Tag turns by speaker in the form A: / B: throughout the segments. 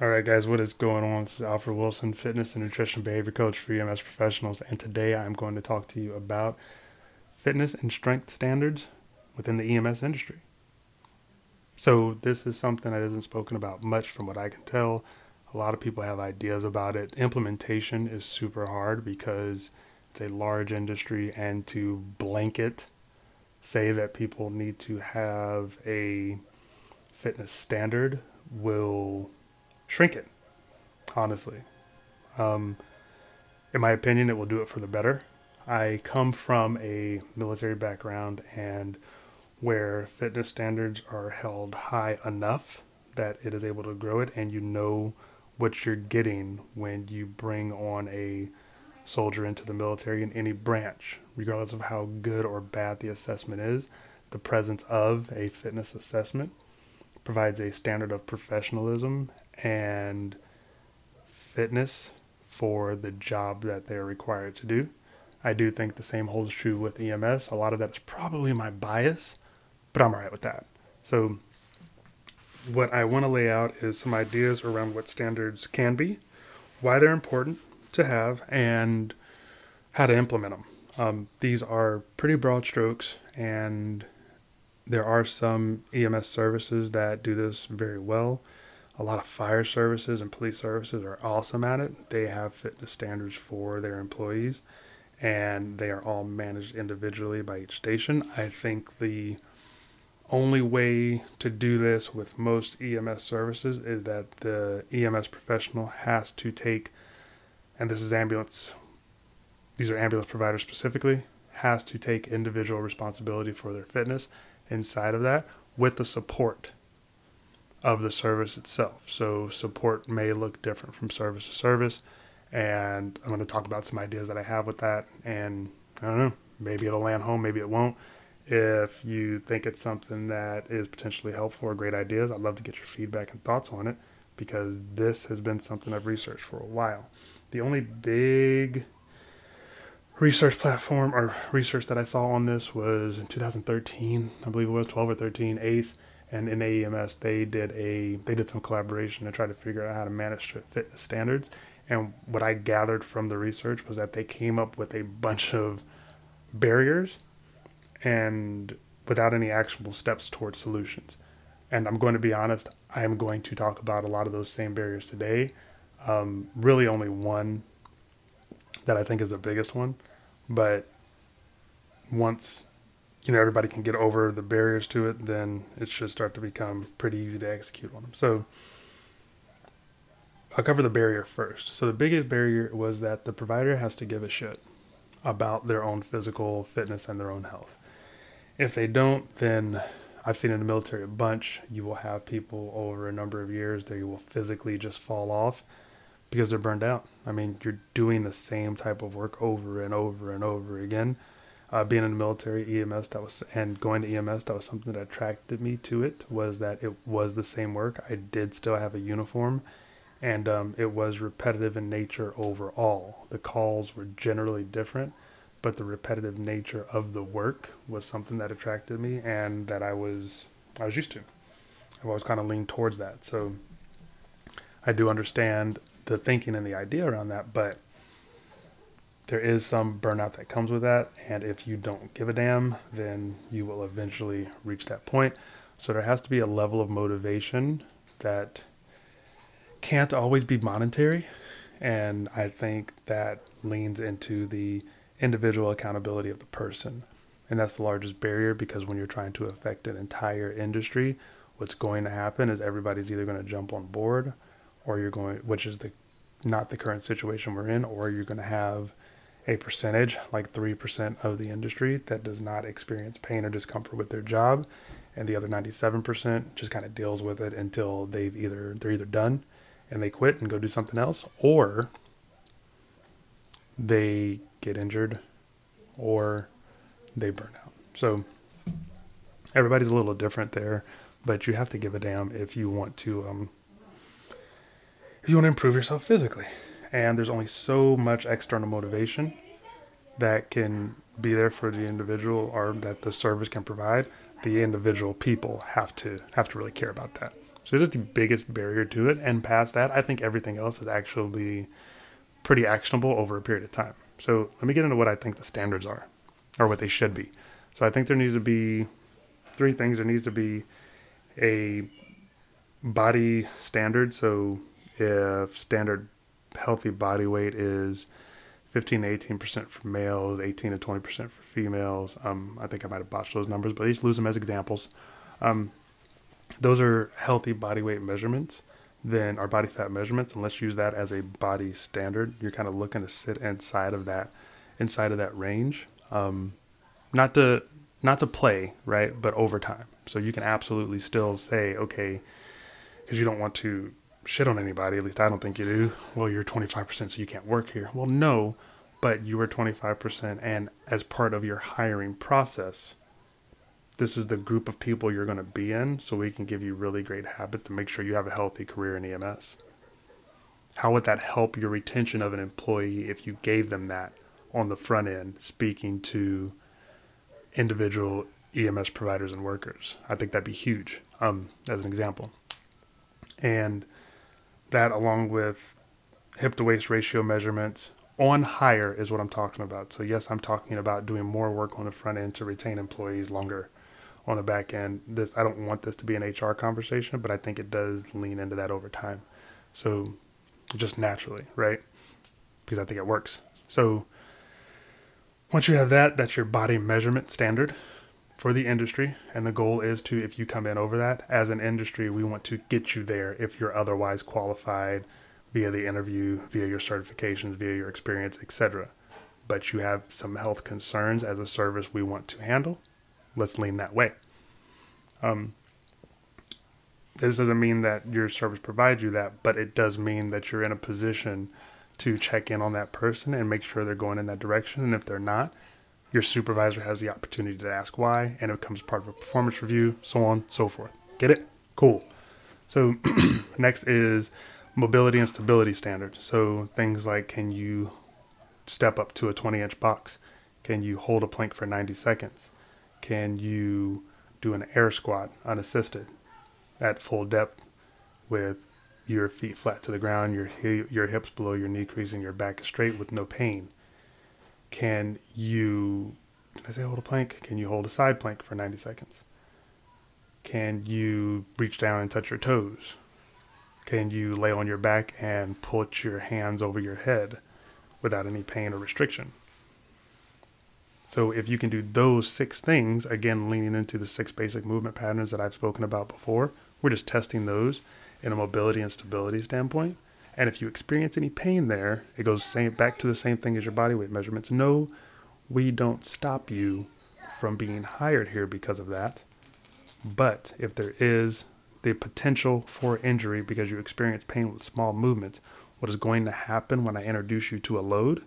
A: All right, guys, what is going on? This is Alfred Wilson, fitness and nutrition behavior coach for EMS professionals, and today I'm going to talk to you about fitness and strength standards within the EMS industry. So, this is something that isn't spoken about much from what I can tell. A lot of people have ideas about it. Implementation is super hard because it's a large industry, and to blanket say that people need to have a fitness standard will shrink it, honestly. Um, in my opinion, it will do it for the better. I come from a military background and where fitness standards are held high enough that it is able to grow it and you know what you're getting when you bring on a soldier into the military in any branch, regardless of how good or bad the assessment is. The presence of a fitness assessment provides a standard of professionalism and fitness for the job that they're required to do. I do think the same holds true with EMS. A lot of that is probably my bias, but I'm all right with that. So, what I want to lay out is some ideas around what standards can be, why they're important to have, and how to implement them. Um, these are pretty broad strokes, and there are some EMS services that do this very well. A lot of fire services and police services are awesome at it. They have fitness standards for their employees and they are all managed individually by each station. I think the only way to do this with most EMS services is that the EMS professional has to take, and this is ambulance, these are ambulance providers specifically, has to take individual responsibility for their fitness inside of that with the support of the service itself. So support may look different from service to service. And I'm going to talk about some ideas that I have with that. And I don't know, maybe it'll land home, maybe it won't. If you think it's something that is potentially helpful or great ideas, I'd love to get your feedback and thoughts on it because this has been something I've researched for a while. The only big research platform or research that I saw on this was in 2013, I believe it was 12 or 13, ACE and in AEMS they did a they did some collaboration to try to figure out how to manage fitness standards. And what I gathered from the research was that they came up with a bunch of barriers and without any actionable steps towards solutions. And I'm going to be honest, I am going to talk about a lot of those same barriers today. Um, really, only one that I think is the biggest one. But once you know everybody can get over the barriers to it, then it should start to become pretty easy to execute on them. So I'll cover the barrier first. So the biggest barrier was that the provider has to give a shit about their own physical fitness and their own health. If they don't, then I've seen in the military a bunch. You will have people over a number of years they will physically just fall off because they're burned out. I mean, you're doing the same type of work over and over and over again uh, being in the military EMS that was and going to EMS that was something that attracted me to it was that it was the same work. I did still have a uniform, and um, it was repetitive in nature overall. The calls were generally different, but the repetitive nature of the work was something that attracted me and that I was I was used to. I've always kind of leaned towards that. So I do understand the thinking and the idea around that, but there is some burnout that comes with that. And if you don't give a damn, then you will eventually reach that point. So there has to be a level of motivation that can't always be monetary. And I think that leans into the individual accountability of the person. And that's the largest barrier because when you're trying to affect an entire industry, what's going to happen is everybody's either going to jump on board or you're going, which is the not the current situation we're in, or you're going to have a percentage, like 3% of the industry, that does not experience pain or discomfort with their job. And the other 97% just kind of deals with it until they've either, they're either done and they quit and go do something else, or they get injured or they burn out. So everybody's a little different there, but you have to give a damn if you want to, um, if you want to improve yourself physically and there's only so much external motivation that can be there for the individual or that the service can provide the individual people have to have to really care about that So it is the biggest barrier to it. And past that, I think everything else is actually pretty actionable over a period of time. So let me get into what I think the standards are, or what they should be. So I think there needs to be three things. There needs to be a body standard. So if standard healthy body weight is 15 to 18 percent for males, 18 to 20 percent for females. Um, I think I might have botched those numbers, but at least lose them as examples. Um, those are healthy body weight measurements. Then our body fat measurements, and let's use that as a body standard. You're kind of looking to sit inside of that, inside of that range. Um, not to not to play right, but over time. So you can absolutely still say, okay, because you don't want to shit on anybody. At least I don't think you do. Well, you're 25%, so you can't work here. Well, no, but you were 25%, and as part of your hiring process, this is the group of people you're going to be in, so we can give you really great habits to make sure you have a healthy career in EMS. How would that help your retention of an employee if you gave them that on the front end, speaking to individual EMS providers and workers? I think that'd be huge, um, as an example. And that along with hip to waist ratio measurements on hire is what I'm talking about. So yes, I'm talking about doing more work on the front end to retain employees longer on the back end. This I don't want this to be an HR conversation, but I think it does lean into that over time. So just naturally, right? Because I think it works. So once you have that, that's your body measurement standard for the industry. And the goal is to, if you come in over that, as an industry, we want to get you there if you're otherwise qualified via the interview, via your certifications, via your experience, etc. But you have some health concerns as a service we want to handle. Let's lean that way. Um, this doesn't mean that your service provides you that, but it does mean that you're in a position to check in on that person and make sure they're going in that direction. And if they're not, your supervisor has the opportunity to ask why, and it becomes part of a performance review, so on, so forth. Get it? Cool. So next is mobility and stability standards. So things like can you step up to a 20 inch box? Can you hold a plank for 90 seconds? Can you do an air squat unassisted at full depth with your feet flat to the ground, your your hips below your knee crease, and your back straight with no pain? Can you, can I say hold a plank? Can you hold a side plank for 90 seconds? Can you reach down and touch your toes? Can you lay on your back and put your hands over your head without any pain or restriction? So, if you can do those six things, again, leaning into the six basic movement patterns that I've spoken about before, we're just testing those in a mobility and stability standpoint. And if you experience any pain there, it goes same, back to the same thing as your body weight measurements. No, we don't stop you from being hired here because of that. But if there is the potential for injury because you experience pain with small movements, what is going to happen when I introduce you to a load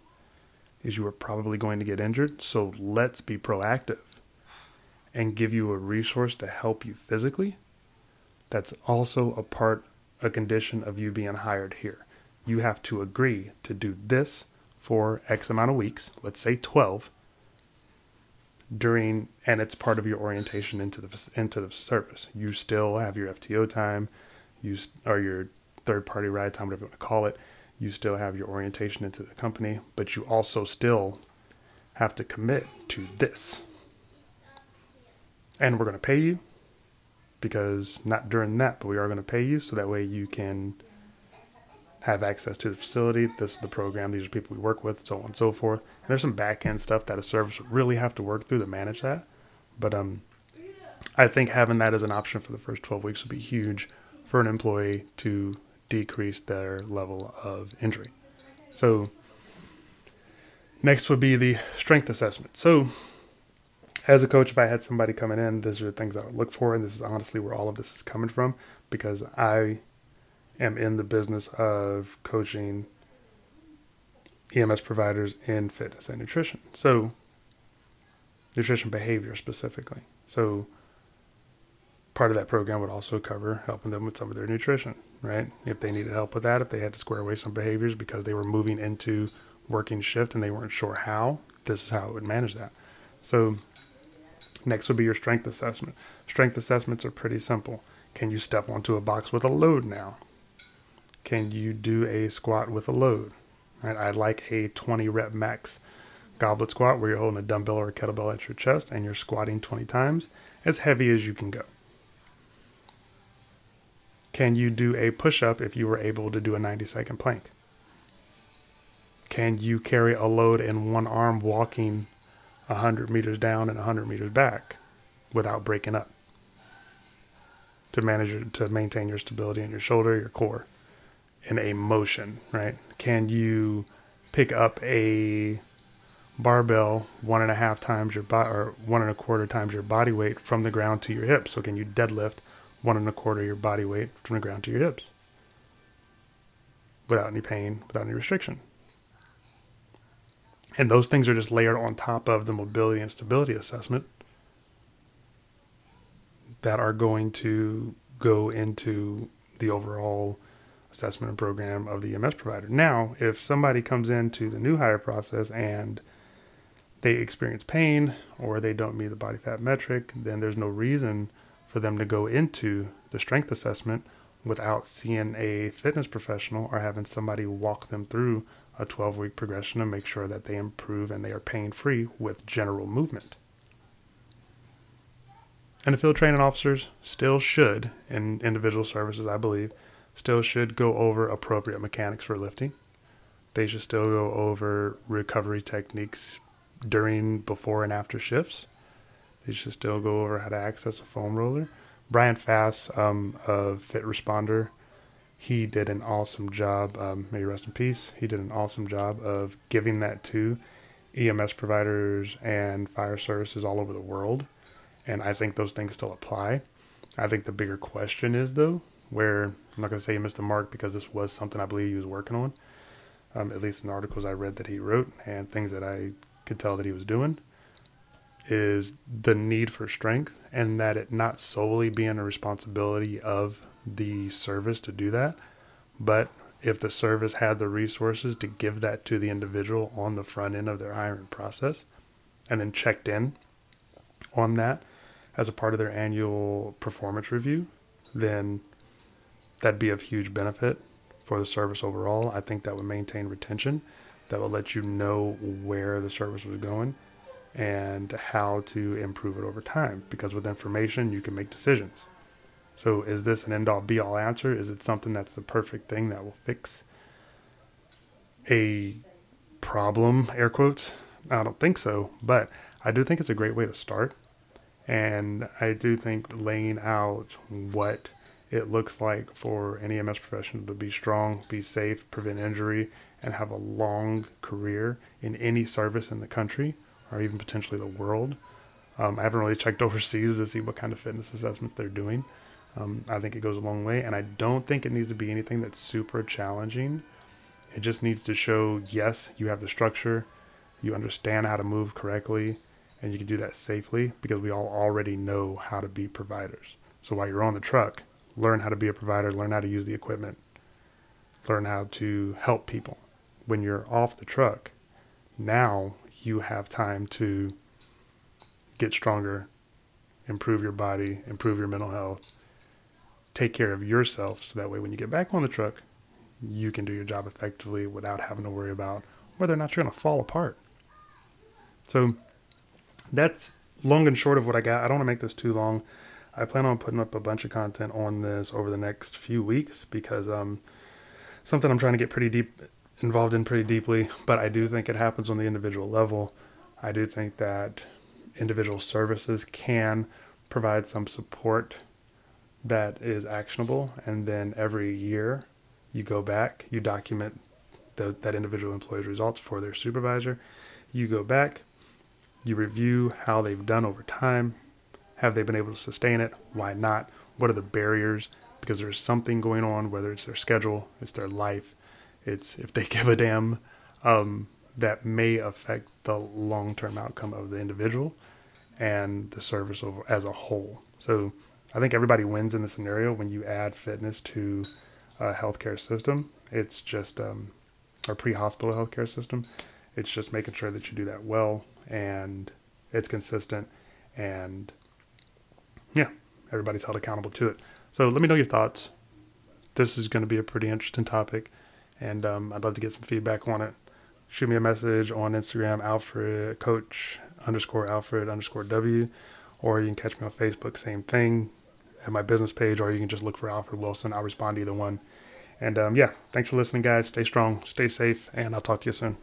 A: is you are probably going to get injured. So let's be proactive and give you a resource to help you physically. That's also a part a condition of you being hired here. You have to agree to do this for X amount of weeks, let's say 12, during, and it's part of your orientation into the into the service. You still have your FTO time, you or your third party ride time, whatever you want to call it. You still have your orientation into the company, but you also still have to commit to this. And we're going to pay you because not during that, but we are going to pay you so that way you can have access to the facility. This is the program. These are people we work with, so on and so forth. And there's some back end stuff that a service would really have to work through to manage that. But um, I think having that as an option for the first 12 weeks would be huge for an employee to decrease their level of injury. So next would be the strength assessment. So as a coach, if I had somebody coming in, these are the things I would look for, and this is honestly where all of this is coming from because I am in the business of coaching EMS providers in fitness and nutrition. So, nutrition behavior specifically. So, part of that program would also cover helping them with some of their nutrition, right? If they needed help with that, if they had to square away some behaviors because they were moving into working shift and they weren't sure how, this is how it would manage that. So, Next would be your strength assessment. Strength assessments are pretty simple. Can you step onto a box with a load now? Can you do a squat with a load? Right? I like a 20 rep max goblet squat where you're holding a dumbbell or a kettlebell at your chest and you're squatting 20 times as heavy as you can go. Can you do a push up if you were able to do a 90 second plank? Can you carry a load in one arm walking 100 meters down and 100 meters back without breaking up? To manage to maintain your stability in your shoulder, your core in a motion, right? Can you pick up a barbell one and a half times your body or one and a quarter times your body weight from the ground to your hips? So can you deadlift one and a quarter your body weight from the ground to your hips without any pain, without any restriction? And those things are just layered on top of the mobility and stability assessment that are going to go into the overall assessment and program of the EMS provider. Now, if somebody comes into the new hire process and they experience pain or they don't meet the body fat metric, then there's no reason for them to go into the strength assessment without seeing a fitness professional or having somebody walk them through a 12 week progression to make sure that they improve and they are pain free with general movement. And the field training officers still should, in individual services, I believe, still should go over appropriate mechanics for lifting. They should still go over recovery techniques during, before, and after shifts. They should still go over how to access a foam roller. Brian Fass um, of Fit Responder, he did an awesome job. Um, may rest in peace. He did an awesome job of giving that to EMS providers and fire services all over the world. And I think those things still apply. I think the bigger question is, though, where I'm not going to say he missed the mark because this was something I believe he was working on, um, at least in the articles I read that he wrote and things that I could tell that he was doing, is the need for strength and that it not solely being a responsibility of the service to do that, but if the service had the resources to give that to the individual on the front end of their hiring process and then checked in on that as a part of their annual performance review, then that'd be of huge benefit for the service overall. I think that would maintain retention. That would let you know where the service was going and how to improve it over time. Because with information, you can make decisions. So, is this an end all be all answer? Is it something that's the perfect thing that will fix a problem, air quotes? I don't think so, but I do think it's a great way to start. And I do think laying out what it looks like for an EMS professional to be strong, be safe, prevent injury, and have a long career in any service in the country or even potentially the world. Um, I haven't really checked overseas to see what kind of fitness assessments they're doing. Um, I think it goes a long way, and I don't think it needs to be anything that's super challenging. It just needs to show yes, you have the structure, you understand how to move correctly, and you can do that safely because we all already know how to be providers. So while you're on the truck, learn how to be a provider, learn how to use the equipment, learn how to help people. When you're off the truck, now you have time to get stronger, improve your body, improve your mental health, take care of yourself so that way when you get back on the truck, you can do your job effectively without having to worry about whether or not you're going to fall apart. So that's long and short of what I got. I don't want to make this too long. I plan on putting up a bunch of content on this over the next few weeks because um, something I'm trying to get pretty deep involved in pretty deeply. But I do think it happens on the individual level. I do think that individual services can provide some support that is actionable, and then every year you go back, you document the, that individual employee's results for their supervisor. You go back, you review how they've done over time, have they been able to sustain it? Why not? What are the barriers? Because there's something going on, whether it's their schedule, it's their life, it's if they give a damn, um, that may affect the long term outcome of the individual and the service as a whole. So I think everybody wins in the scenario when you add fitness to a healthcare system. It's just um, a pre hospital healthcare system. It's just making sure that you do that well and it's consistent and yeah, everybody's held accountable to it. So let me know your thoughts. This is going to be a pretty interesting topic, and um, I'd love to get some feedback on it. Shoot me a message on Instagram, Alfred Coach underscore Alfred underscore W, or you can catch me on Facebook, same thing, at my business page, or you can just look for Alfred Wilson. I'll respond to either one. And um, yeah, thanks for listening, guys. Stay strong, stay safe, and I'll talk to you soon.